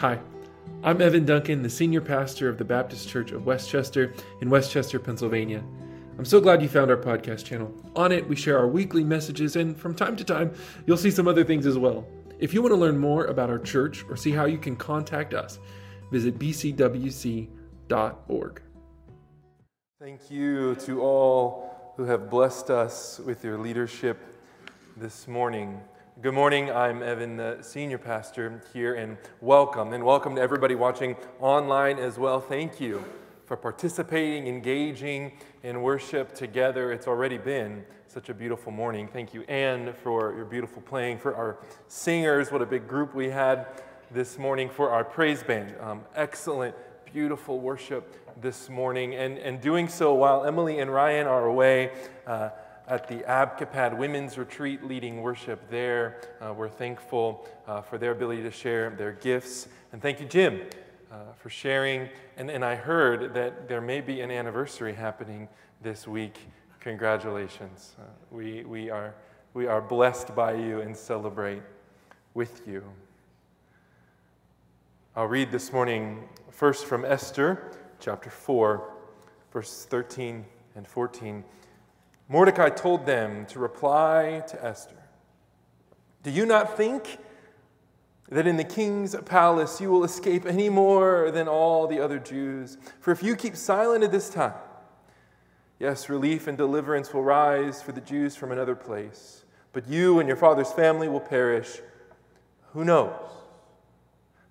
Hi, I'm Evan Duncan, the senior pastor of the Baptist Church of West Chester in West Chester, Pennsylvania. I'm so glad you found our podcast channel. On it, we share our weekly messages, and from time to time, you'll see some other things as well. If you want to learn more about our church or see how you can contact us, visit bcwc.org. Thank you to all who have blessed us with your leadership this morning. Good morning. I'm Evan, the senior pastor here, and welcome. And welcome to everybody watching online as well. Thank you for participating, engaging in worship together. It's already been such a beautiful morning. Thank you, Anne, for your beautiful playing. For our singers, what a big group we had this morning. For our praise band, um, excellent, beautiful worship this morning. And, and doing so while Emily and Ryan are away. Uh, at the Abkapad Women's Retreat leading worship there. Uh, we're thankful uh, for their ability to share their gifts. And thank you, Jim, uh, for sharing. And, and I heard that there may be an anniversary happening this week. Congratulations. Uh, we, we, are, we are blessed by you and celebrate with you. I'll read this morning first from Esther, chapter 4, verses 13 and 14. Mordecai told them to reply to Esther Do you not think that in the king's palace you will escape any more than all the other Jews? For if you keep silent at this time, yes, relief and deliverance will rise for the Jews from another place, but you and your father's family will perish. Who knows?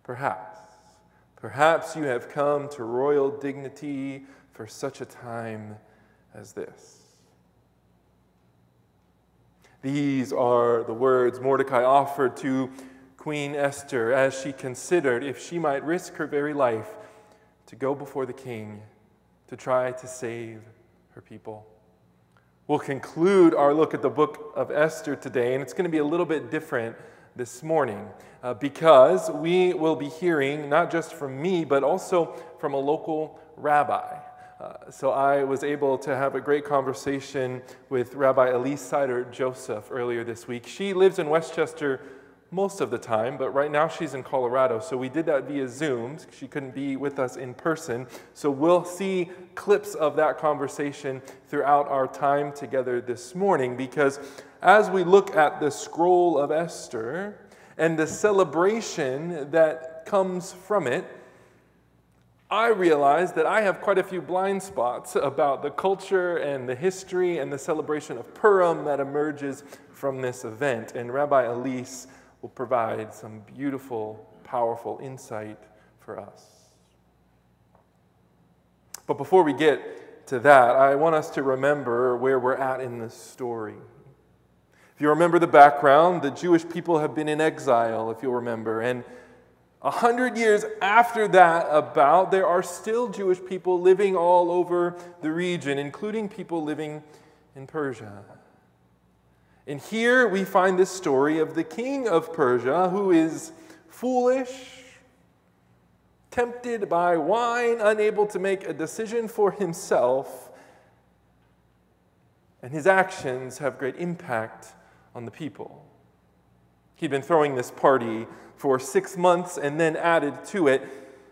Perhaps. Perhaps you have come to royal dignity for such a time as this. These are the words Mordecai offered to Queen Esther as she considered if she might risk her very life to go before the king to try to save her people. We'll conclude our look at the book of Esther today, and it's going to be a little bit different this morning uh, because we will be hearing not just from me, but also from a local rabbi. Uh, so I was able to have a great conversation with Rabbi Elyse Seidner-Joseph earlier this week. She lives in West Chester most of the time, but right now she's in Colorado. So we did that via Zoom. She couldn't be with us in person. So we'll see clips of that conversation throughout our time together this morning because as we look at the scroll of Esther and the celebration that comes from it, I realize that I have quite a few blind spots about the culture and the history and the celebration of Purim that emerges from this event. And Rabbi Elyse will provide some beautiful, powerful insight for us. But before we get to that, I want us to remember where we're at in this story. If you remember the background, the Jewish people have been in exile, if you'll remember, and a hundred years after that, about, there are still Jewish people living all over the region, including people living in Persia. And here we find this story of the king of Persia who is foolish, tempted by wine, unable to make a decision for himself, and his actions have great impact on the people. He'd been throwing this party for six months and then added to it.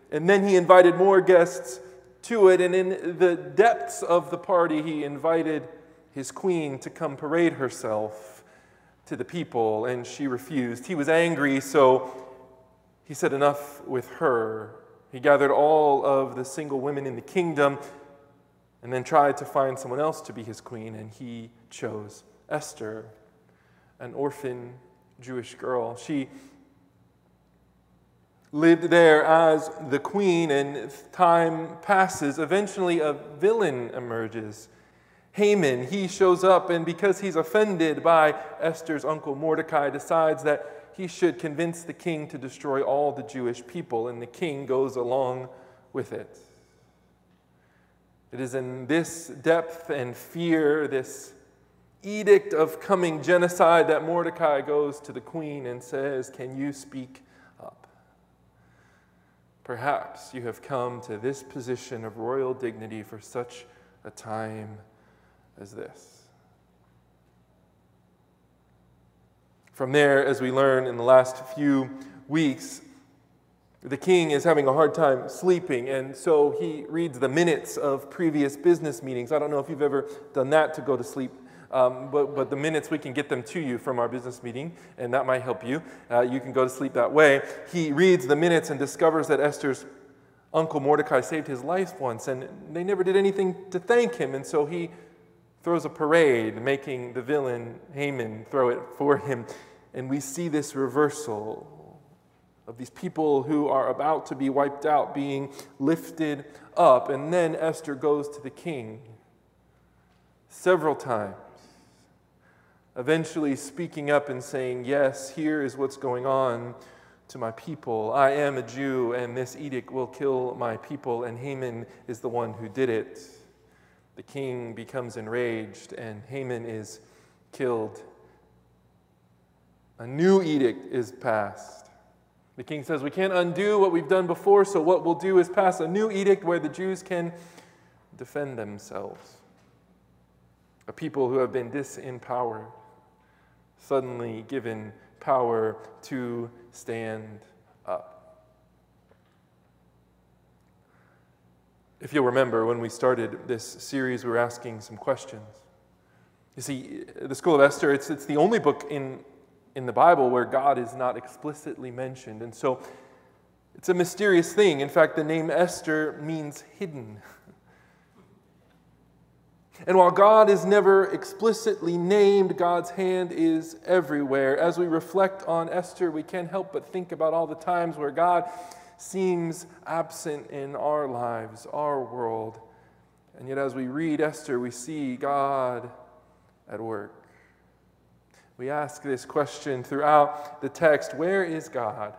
And then he invited more guests to it. And in the depths of the party, he invited his queen to come parade herself to the people, and she refused. He was angry, so he said, Enough with her. He gathered all of the single women in the kingdom and then tried to find someone else to be his queen, and he chose Esther, an orphan Jewish girl. She lived there as the queen, and time passes. Eventually, a villain emerges. Haman, he shows up, and because he's offended by Esther's uncle Mordecai, decides that he should convince the king to destroy all the Jewish people, and the king goes along with it. It is in this depth and fear, this edict of coming genocide, that Mordecai goes to the queen and says, Can you speak up? Perhaps you have come to this position of royal dignity for such a time as this. From there, as we learn in the last few weeks, The king is having a hard time sleeping, and so he reads the minutes of previous business meetings. I don't know if you've ever done that to go to sleep, um, but, but the minutes we can get them to you from our business meeting, and that might help you. Uh, you can go to sleep that way. He reads the minutes and discovers that Esther's uncle Mordecai saved his life once, and they never did anything to thank him, and so he throws a parade, making the villain Haman throw it for him. And we see this reversal of these people who are about to be wiped out being lifted up. And then Esther goes to the king several times, eventually speaking up and saying, Yes, here is what's going on to my people. I am a Jew, and this edict will kill my people, and Haman is the one who did it. The king becomes enraged, and Haman is killed. A new edict is passed the king says, We can't undo what we've done before, so what we'll do is pass a new edict where the Jews can defend themselves. A people who have been disempowered, suddenly given power to stand up. If you'll remember, when we started this series, we were asking some questions. You see, the School of Esther, it's, it's the only book in in the Bible where God is not explicitly mentioned. And so it's a mysterious thing. In fact, the name Esther means hidden. And while God is never explicitly named, God's hand is everywhere. As we reflect on Esther, we can't help but think about all the times where God seems absent in our lives, our world. And yet, as we read Esther, we see God at work. We ask this question throughout the text where is God?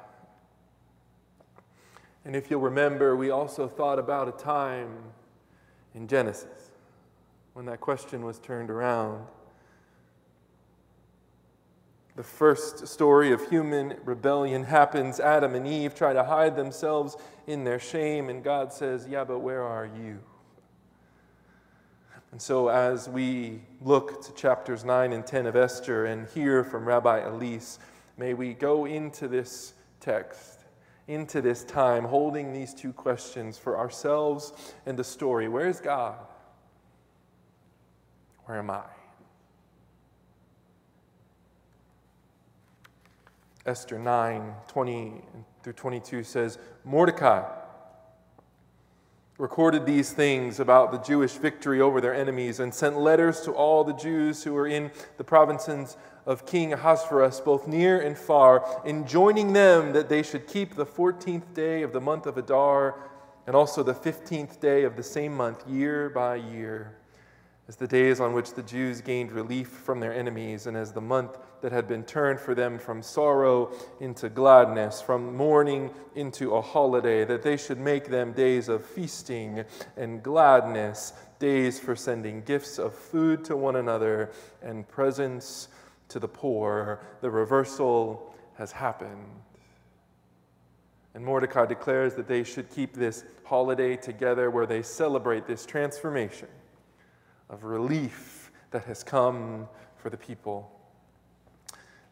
And if you'll remember, we also thought about a time in Genesis when that question was turned around. The first story of human rebellion happens. Adam and Eve try to hide themselves in their shame, and God says, Yeah, but where are you? And so, as we look to chapters 9 and 10 of Esther and hear from Rabbi Elyse, may we go into this text, into this time, holding these two questions for ourselves and the story. Where is God? Where am I? Esther 9 20 through 22 says, Mordecai recorded these things about the Jewish victory over their enemies and sent letters to all the Jews who were in the provinces of King Ahasuerus, both near and far, enjoining them that they should keep the 14th day of the month of Adar and also the 15th day of the same month, year by year as the days on which the Jews gained relief from their enemies, and as the month that had been turned for them from sorrow into gladness, from mourning into a holiday, that they should make them days of feasting and gladness, days for sending gifts of food to one another and presents to the poor. The reversal has happened. And Mordecai declares that they should keep this holiday together where they celebrate this transformation of relief that has come for the people.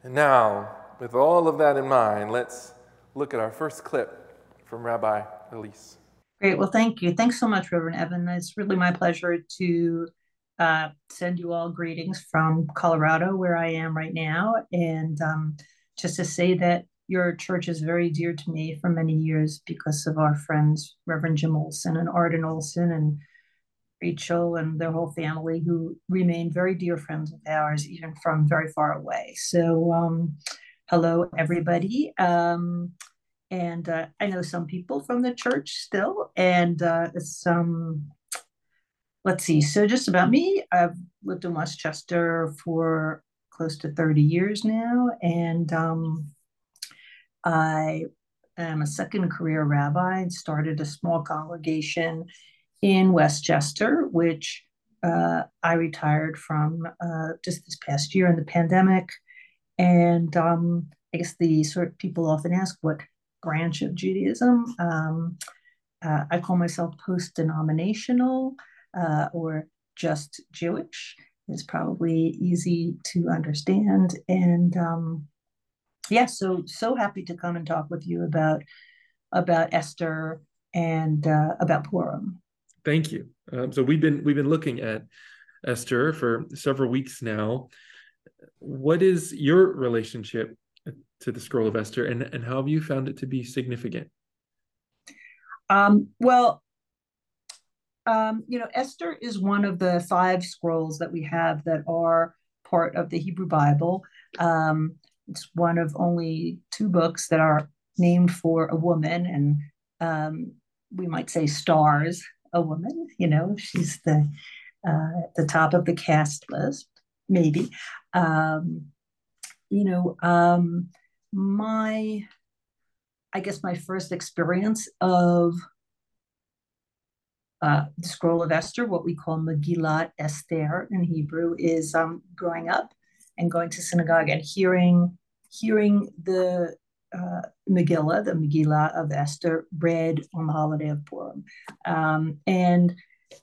And now, with all of that in mind, let's look at our first clip from Rabbi Elyse. Great. Well, thank you. Thanks so much, Reverend Evan. It's really my pleasure to uh, send you all greetings from Colorado, where I am right now. And um, just to say that your church is very dear to me for many years because of our friends, Reverend Jim Olson and Arden Olson and Rachel and their whole family, who remain very dear friends of ours, even from very far away. So, um, hello, everybody. Um, and uh, I know some people from the church still, and uh, um, let's see. So, just about me, I've lived in West Chester for close to 30 years now, and um, I am a second career rabbi and started a small congregation in West Chester, which uh, I retired from uh, just this past year in the pandemic. And um, I guess the sort of people often ask what branch of Judaism. Um, uh, I call myself post denominational uh, or just Jewish. It's probably easy to understand. And um, yeah, so so happy to come and talk with you about about Esther and uh, about Purim. Thank you. Um, so we've been we've been looking at Esther for several weeks now. What is your relationship to the scroll of Esther, and and how have you found it to be significant? Um, well, um, you know, Esther is one of the five scrolls that we have that are part of the Hebrew Bible. Um, it's one of only two books that are named for a woman, and um, we might say stars a woman. You know, she's the uh, the top of the cast list, maybe. Um, you know, um, my, I guess my first experience of uh, the scroll of Esther, what we call Megillat Esther in Hebrew, is um, growing up and going to synagogue and hearing hearing the uh, Megillah, the Megillah of Esther, read on the holiday of Purim, um, and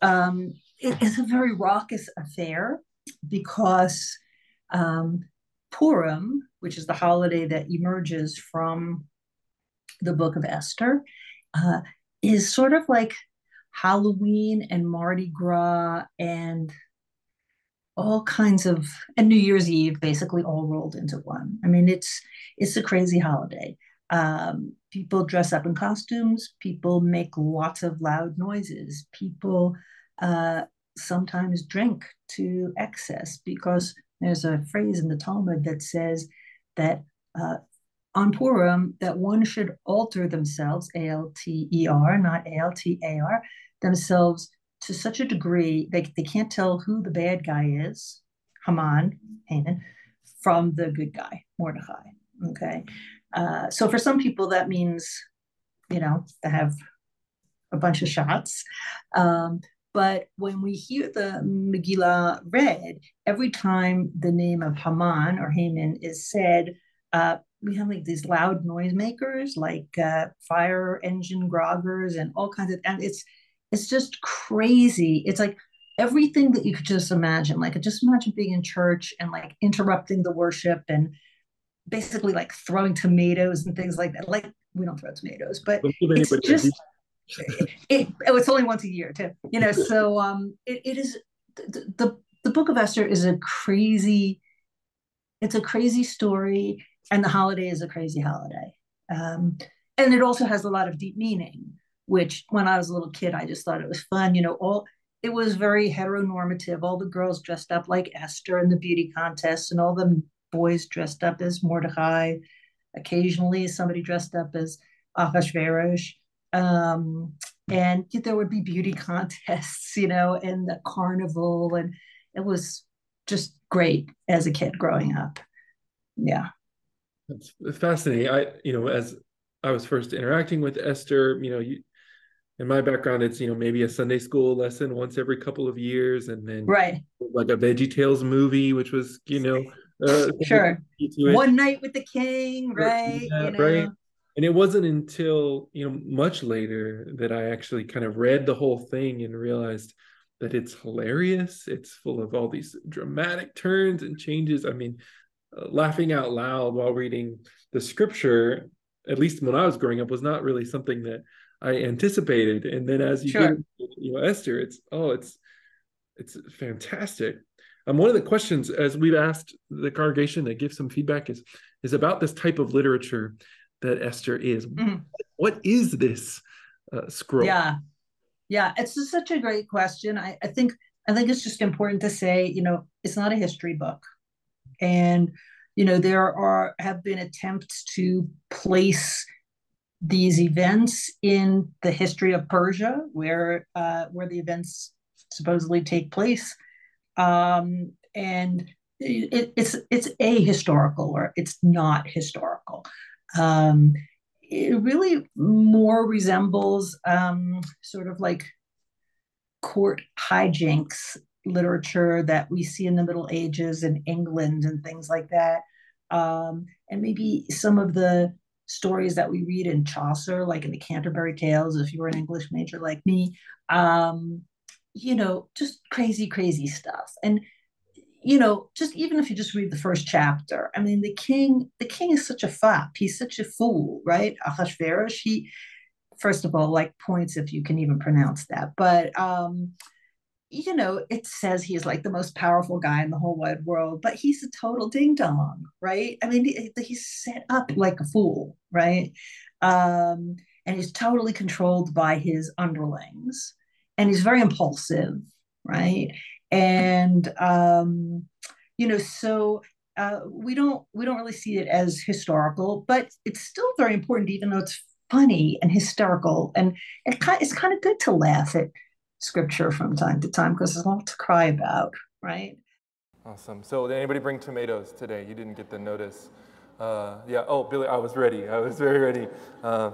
um, it is a very raucous affair because um, Purim, which is the holiday that emerges from the Book of Esther, uh, is sort of like Halloween and Mardi Gras and all kinds of and New Year's Eve basically all rolled into one. I mean, it's it's a crazy holiday. Um, people dress up in costumes. People make lots of loud noises. People uh, sometimes drink to excess because there's a phrase in the Talmud that says that uh, on Purim that one should alter themselves, A L T E R, not A L T A R, themselves to such a degree they, they can't tell who the bad guy is, Haman, Haman, from the good guy, Mordecai. Okay. Uh, so for some people, that means, you know, they have a bunch of shots. Um, but when we hear the Megillah read, every time the name of Haman or Haman is said, uh, we have like these loud noisemakers, like uh, fire engine groggers and all kinds of, and it's it's just crazy. It's like everything that you could just imagine. Like just imagine being in church and like interrupting the worship and basically like throwing tomatoes and things like that. Like we don't throw tomatoes, but it's just it, oh, it's only once a year too. You know, so um, it, it is the, the the Book of Esther is a crazy. It's a crazy story, and the holiday is a crazy holiday. Um, and it also has a lot of deep meaning. Which, when I was a little kid, I just thought it was fun. You know, all it was very heteronormative. All the girls dressed up like Esther in the beauty contest, and all the boys dressed up as Mordecai. Occasionally, somebody dressed up as Ahasuerus um, and there would be beauty contests, you know, and the carnival, and it was just great as a kid growing up. Yeah, it's fascinating. I, you know, as I was first interacting with Esther, you know, you, in my background, it's you know maybe a Sunday school lesson once every couple of years, and then right, like a Veggie Tales movie, which was you know uh, sure. one night with the king, right? Yeah, you know? Right. And it wasn't until you know much later that i actually kind of read the whole thing and realized that it's hilarious. It's full of all these dramatic turns and changes. I mean uh, laughing out loud while reading the scripture at least when i was growing up was not really something that i anticipated and then as you sure. get you know esther it's oh it's it's fantastic um, one of the questions as we've asked the congregation that give some feedback is is about this type of literature that Esther is. Mm-hmm. What is this uh, scroll? Yeah, yeah, it's just such a great question. I, I think I think it's just important to say, you know, it's not a history book, and you know there are have been attempts to place these events in the history of Persia, where uh, where the events supposedly take place, um, and it, it's it's a historical or it's not historical. Um, it really more resembles um, sort of like court hijinks literature that we see in the Middle Ages in England and things like that. Um, and maybe some of the stories that we read in Chaucer, like in the Canterbury Tales, if you were an English major like me, um, you know, just crazy, crazy stuff. And you know, just even if you just read the first chapter, I mean, the king, the king is such a fop. He's such a fool, right? Ahasuerus, he, first of all, like points if you can even pronounce that. But um, you know, it says he's like the most powerful guy in the whole wide world, but he's a total ding dong, right? I mean, he's set up like a fool, right? Um, and he's totally controlled by his underlings, and he's very impulsive, right? And um, you know, so uh, we don't we don't really see it as historical, but it's still very important, even though it's funny and hysterical, and it it's kind of good to laugh at scripture from time to time because there's a lot to cry about, right? Awesome. So, did anybody bring tomatoes today? You didn't get the notice. Uh, yeah. Oh, Billy, I was ready. I was very ready. Uh,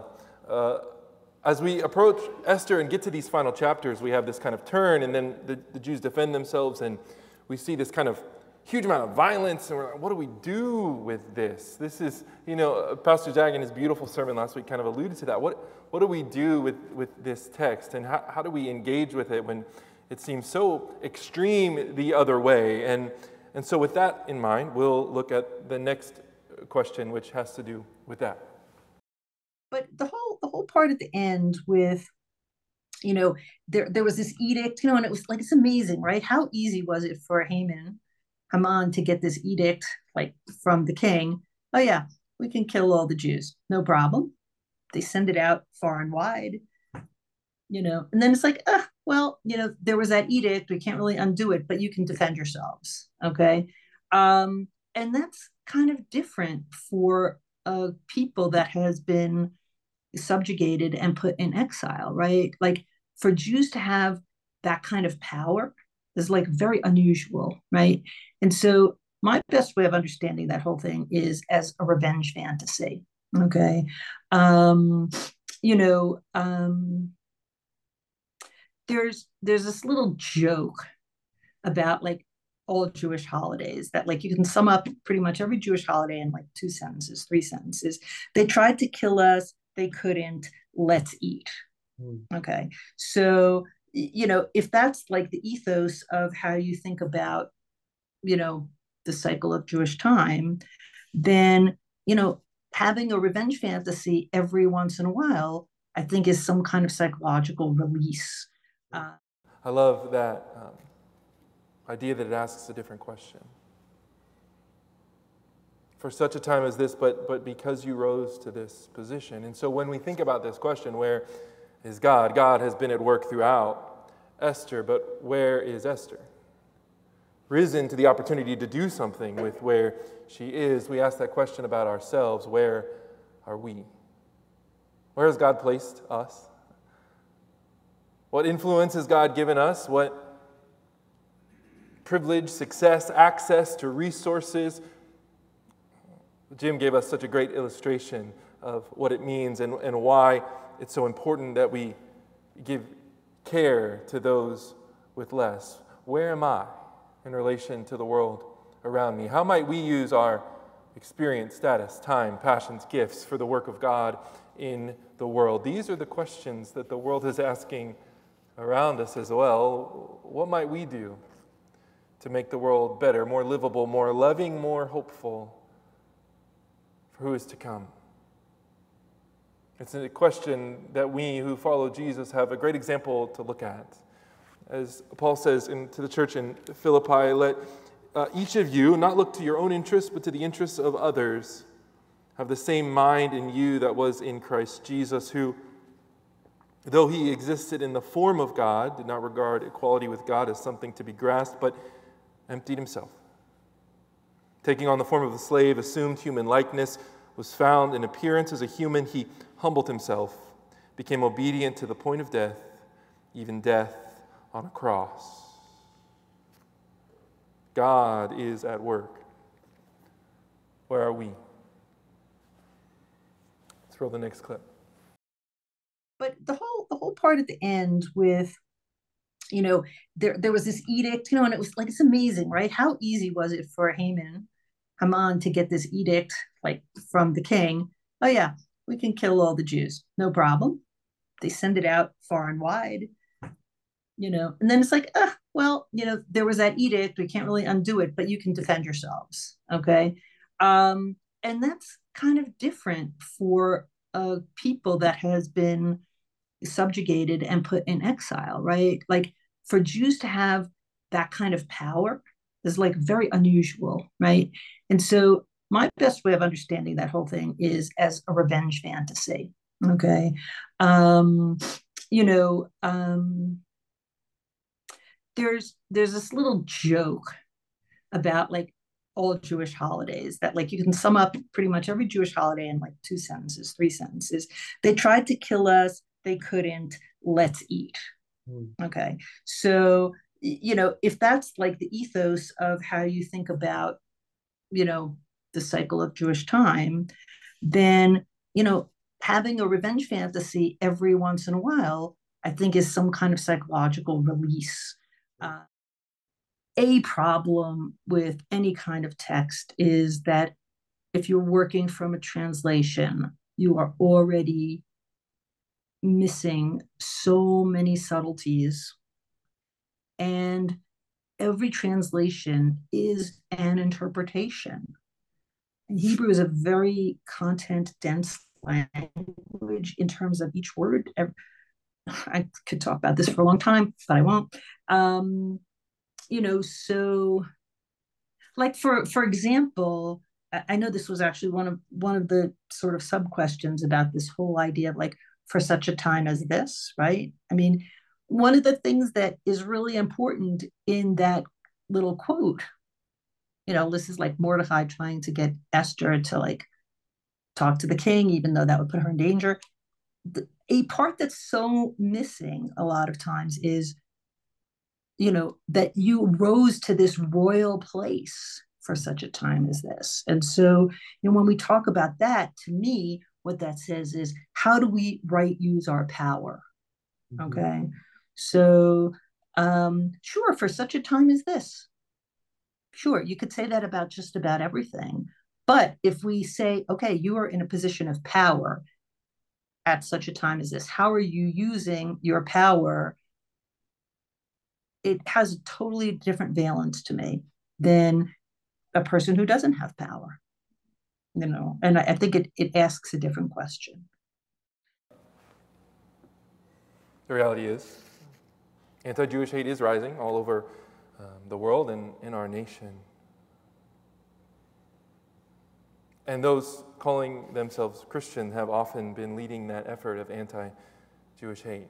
uh, as we approach Esther and get to these final chapters, we have this kind of turn, and then the, the Jews defend themselves, and we see this kind of huge amount of violence, and we're like, what do we do with this? This is, you know, uh, Pastor Jag in his beautiful sermon last week kind of alluded to that. What, what do we do with, with this text, and how, how do we engage with it when it seems so extreme the other way? And, and so, with that in mind, we'll look at the next question, which has to do with that. But the whole, the whole part at the end with you know, there there was this edict, you know, and it was like it's amazing, right? How easy was it for Haman Haman to get this edict like from the king. Oh yeah, we can kill all the Jews, no problem. They send it out far and wide, you know. And then it's like, uh, well, you know, there was that edict. We can't really undo it, but you can defend yourselves, okay? Um, and that's kind of different for a people that has been subjugated and put in exile, right? Like for Jews to have that kind of power is like very unusual, right? And so my best way of understanding that whole thing is as a revenge fantasy. Okay. Um, you know, um, there's there's this little joke about like all Jewish holidays that like you can sum up pretty much every Jewish holiday in like two sentences, three sentences. They tried to kill us, they couldn't. Let's eat. Mm. Okay. So you know, if that's like the ethos of how you think about, you know, the cycle of Jewish time, then, you know, having a revenge fantasy every once in a while, I think is some kind of psychological release. Uh, I love that um, idea that it asks a different question. For such a time as this, but, but because you rose to this position. And so when we think about this question, where is God. God has been at work throughout Esther, but where is Esther? Risen to the opportunity to do something with where she is, we ask that question about ourselves where are we? Where has God placed us? What influence has God given us? What privilege, success, access to resources? Jim gave us such a great illustration of what it means and, and why it's so important that we give care to those with less. Where am I in relation to the world around me? How might we use our experience, status, time, passions, gifts for the work of God in the world? These are the questions that the world is asking around us as well. What might we do to make the world better, more livable, more loving, more hopeful for who is to come? It's a question that we who follow Jesus have a great example to look at. As Paul says in, to the church in Philippi, let uh, each of you not look to your own interests, but to the interests of others. Have the same mind in you that was in Christ Jesus, who, though he existed in the form of God, did not regard equality with God as something to be grasped, but emptied himself. Taking on the form of a slave, assumed human likeness, was found in appearance as a human. He humbled himself, became obedient to the point of death, even death on a cross. God is at work. Where are we? Let's roll the next clip. But the whole the whole part at the end with you know there there was this edict you know and it was like it's amazing right how easy was it for Haman Haman to get this edict like from the king oh yeah we can kill all the Jews, no problem. They send it out far and wide, you know, and then it's like, ah, well, you know, there was that edict, we can't really undo it, but you can defend yourselves, okay? Um, and that's kind of different for a people that has been subjugated and put in exile, right? Like for Jews to have that kind of power is like very unusual, right? And so my best way of understanding that whole thing is as a revenge fantasy. Okay. Um, you know, um, there's there's this little joke about like all Jewish holidays that like you can sum up pretty much every Jewish holiday in like two sentences, three sentences. They tried to kill us, they couldn't. Let's eat. Mm. Okay. So, you know, if that's like the ethos of how you think about, you know, the cycle of Jewish time, then, you know, having a revenge fantasy every once in a while, I think is some kind of psychological release. Uh, a problem with any kind of text is that if you're working from a translation, you are already missing so many subtleties. And every translation is an interpretation. Hebrew is a very content dense language in terms of each word. I could talk about this for a long time, but I won't. Um, you know, so like for for example, I know this was actually one of one of the sort of sub questions about this whole idea of like for such a time as this, right? I mean, one of the things that is really important in that little quote, you know, this is like Mordecai trying to get Esther to like talk to the king, even though that would put her in danger. The, a part that's so missing a lot of times is, you know, that you rose to this royal place for such a time as this. And so, you know, when we talk about that, to me, what that says is how do we right use our power? Mm-hmm. Okay. So, um, sure, for such a time as this, sure, you could say that about just about everything. But if we say, okay, you are in a position of power at such a time as this, how are you using your power? It has a totally different valence to me than a person who doesn't have power you know and i, I think it, it asks a different question the reality is anti-jewish hate is rising all over um, the world and in our nation and those calling themselves christian have often been leading that effort of anti-jewish hate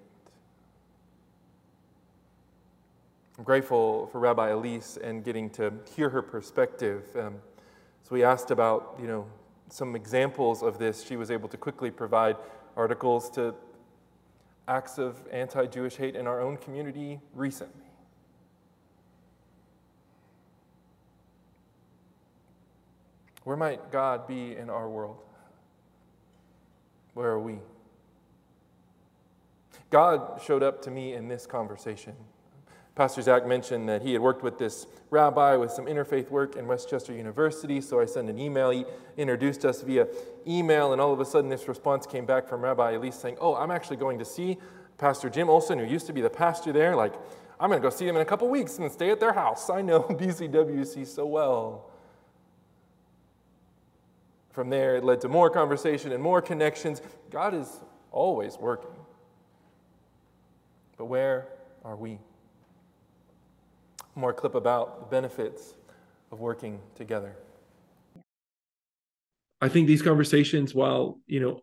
i'm grateful for rabbi elyse and getting to hear her perspective um, so we asked about, you know, some examples of this. She was able to quickly provide articles to acts of anti Jewish hate in our own community recently. Where might God be in our world? Where are we? God showed up to me in this conversation Pastor Zach mentioned that he had worked with this rabbi with some interfaith work in West Chester University, so I sent an email. He introduced us via email, and all of a sudden, this response came back from Rabbi Elyse saying, Oh, I'm actually going to see Pastor Jim Olson, who used to be the pastor there. Like, I'm going to go see him in a couple weeks and stay at their house. I know BCWC so well. From there, it led to more conversation and more connections. God is always working. But where are we? more clip about the benefits of working together. I think these conversations, while you know,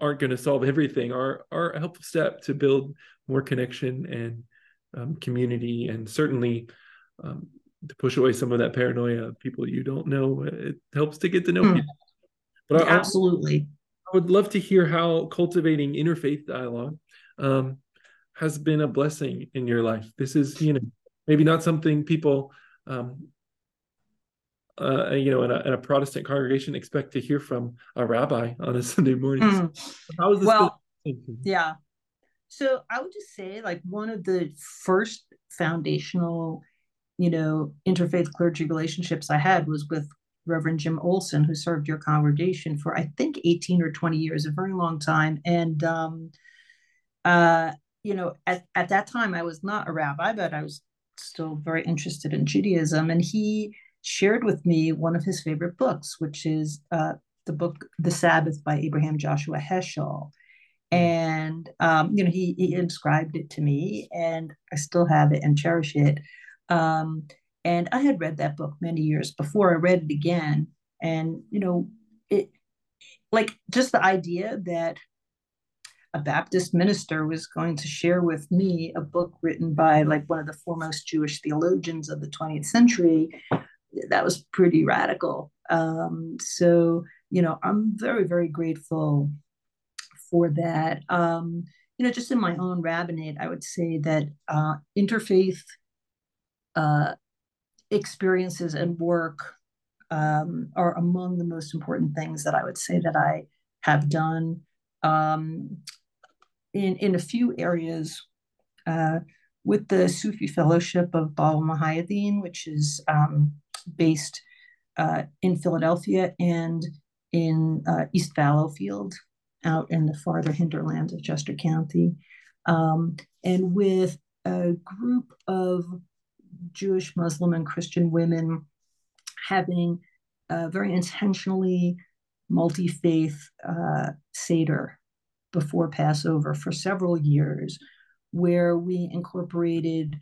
aren't going to solve everything, are are a helpful step to build more connection and um, community, and certainly um, to push away some of that paranoia of people you don't know. It helps to get to know hmm. people. But I, absolutely, I would love to hear how cultivating interfaith dialogue um, has been a blessing in your life. This is, you know, maybe not something people um, uh, you know in a, in a, protestant congregation expect to hear from a rabbi on a sunday morning mm. how is this well yeah so i would just say like one of the first foundational you know interfaith clergy relationships i had was with reverend jim olson who served your congregation for i think 18 or 20 years a very long time and um uh you know at, at that time i was not a rabbi but i was still very interested in Judaism, and he shared with me one of his favorite books, which is uh, the book The Sabbath by Abraham Joshua Heschel. Hmm. And and um, you know he he inscribed it to me, and I still have it and cherish it. Um, and I had read that book many years before. I read it again, and you know, it like just the idea that a Baptist minister was going to share with me a book written by like one of the foremost Jewish theologians of the 20th century. That was pretty radical. Um, so, you know, I'm very, very grateful for that. Um, you know, just in my own rabbinate, I would say that uh, interfaith uh, experiences and work um, are among the most important things that I would say that I have done. Um, in, in a few areas, uh, with the Sufi Fellowship of Bawa Muhaiyaddeen, which is um, based uh, in Philadelphia and in uh, East Fallowfield, out in the farther hinterlands of Chester County, um, and with a group of Jewish, Muslim, and Christian women having a very intentionally multi faith uh, Seder before Passover for several years, where we incorporated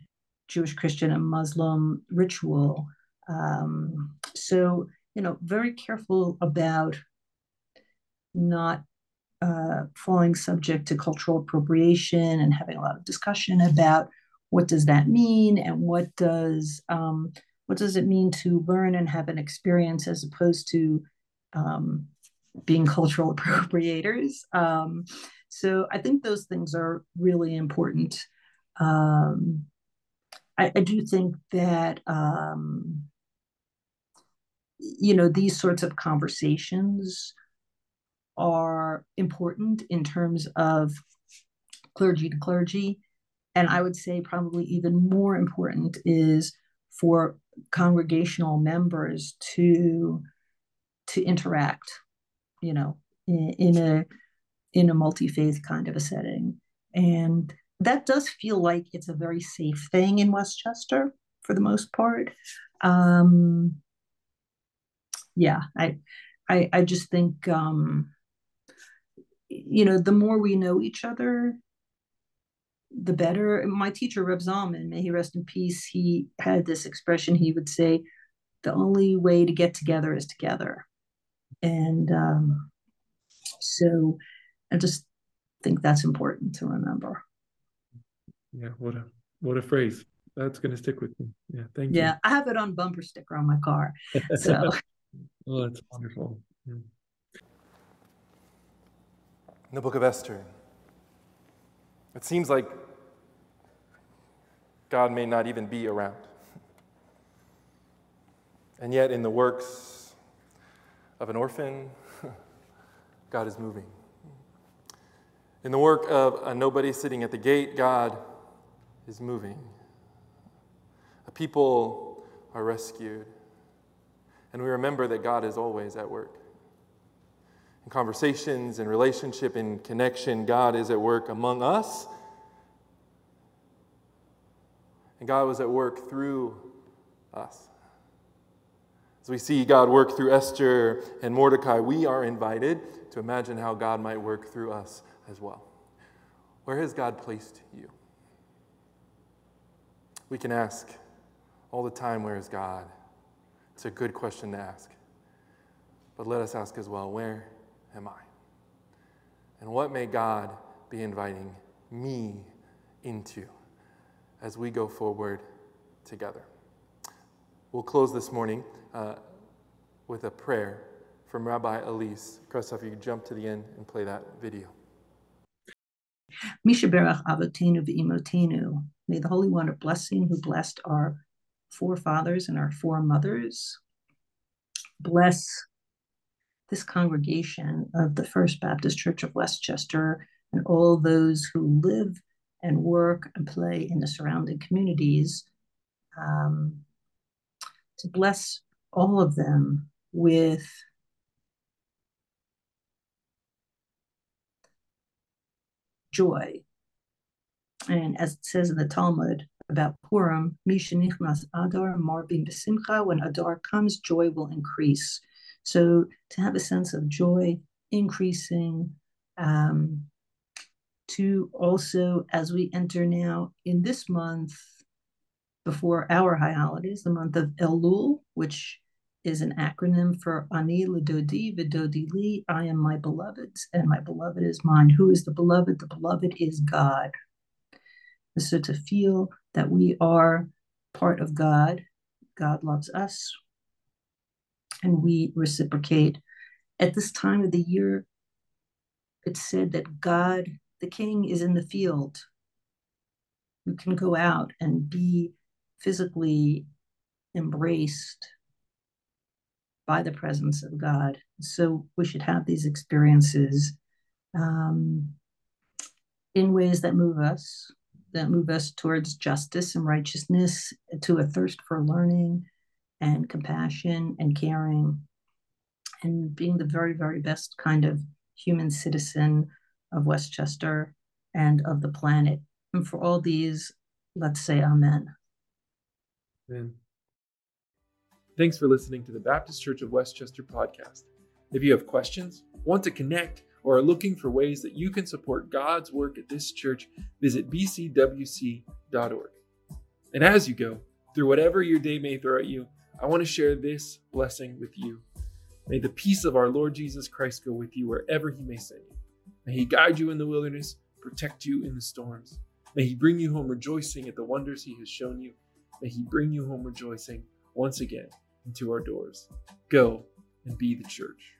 Jewish, Christian, and Muslim ritual. Um, so, you know, very careful about not uh, falling subject to cultural appropriation and having a lot of discussion about what does that mean? And what does um, what does it mean to learn and have an experience as opposed to um, being cultural appropriators? Um, so i think those things are really important. Um, I, I, do think that um, you know these sorts of conversations are important in terms of clergy to clergy and I would say probably even more important is for congregational members to to interact, you know, in, in a in a multi-faith kind of a setting. And that does feel like it's a very safe thing in West Chester for the most part. Um, yeah, I, I, I just think, um, you know, the more we know each other, the better. My teacher, Reb Zalman, may he rest in peace, he had this expression. He would say, the only way to get together is together. And um, so I just think that's important to remember. Yeah, what a what a phrase. That's going to stick with me. Yeah, thank you. Yeah, I have it on bumper sticker on my car. So, oh, that's wonderful. Yeah. In the book of Esther, it seems like God may not even be around. And yet, in the works of an orphan, God is moving. In the work of a nobody sitting at the gate, God is moving. A people are rescued. And we remember that God is always at work. In conversations, in relationship, in connection, God is at work among us And God was at work through us. As we see God work through Esther and Mordecai, we are invited to imagine how God might work through us as well. Where has God placed you? We can ask all the time, Where is God? It's a good question to ask. But let us ask as well, Where am I? And what may God be inviting me into? as we go forward together. We'll close this morning uh, with a prayer from Rabbi Elyse. Christoph, you can jump to the end and play that video. Mi Sheberach Avotenu v'imotenu. May the Holy One of blessing who blessed our forefathers and our foremothers bless this congregation of the First Baptist Church of West Chester and all those who live and work and play in the surrounding communities, um, to bless all of them with joy. And as it says in the Talmud about Purim, Mishenichnas Adar Marbim Besimcha, when Adar comes, joy will increase. So to have a sense of joy increasing, um, to also, as we enter now in this month before our high holidays, the month of Elul, which is an acronym for Ani Lidodi Vidodi Li. I am my beloved's, and my beloved is mine. Who is the beloved? The beloved is God. So to feel that we are part of God, God loves us, and we reciprocate. At this time of the year, it's said that God, the King, is in the field. You can go out and be physically embraced by the presence of God. So we should have these experiences um, in ways that move us, that move us towards justice and righteousness, to a thirst for learning and compassion and caring, and being the very, very best kind of human citizen of West Chester and of the planet. And for all these, let's say Amen. Amen. Thanks for listening to the Baptist Church of West Chester podcast. If you have questions, want to connect, or are looking for ways that you can support God's work at this church, visit bcwc.org. And as you go, through whatever your day may throw at you, I want to share this blessing with you. May the peace of our Lord Jesus Christ go with you wherever he may send you. May he guide you in the wilderness, protect you in the storms. May he bring you home rejoicing at the wonders he has shown you. May he bring you home rejoicing once again into our doors. Go and be the church.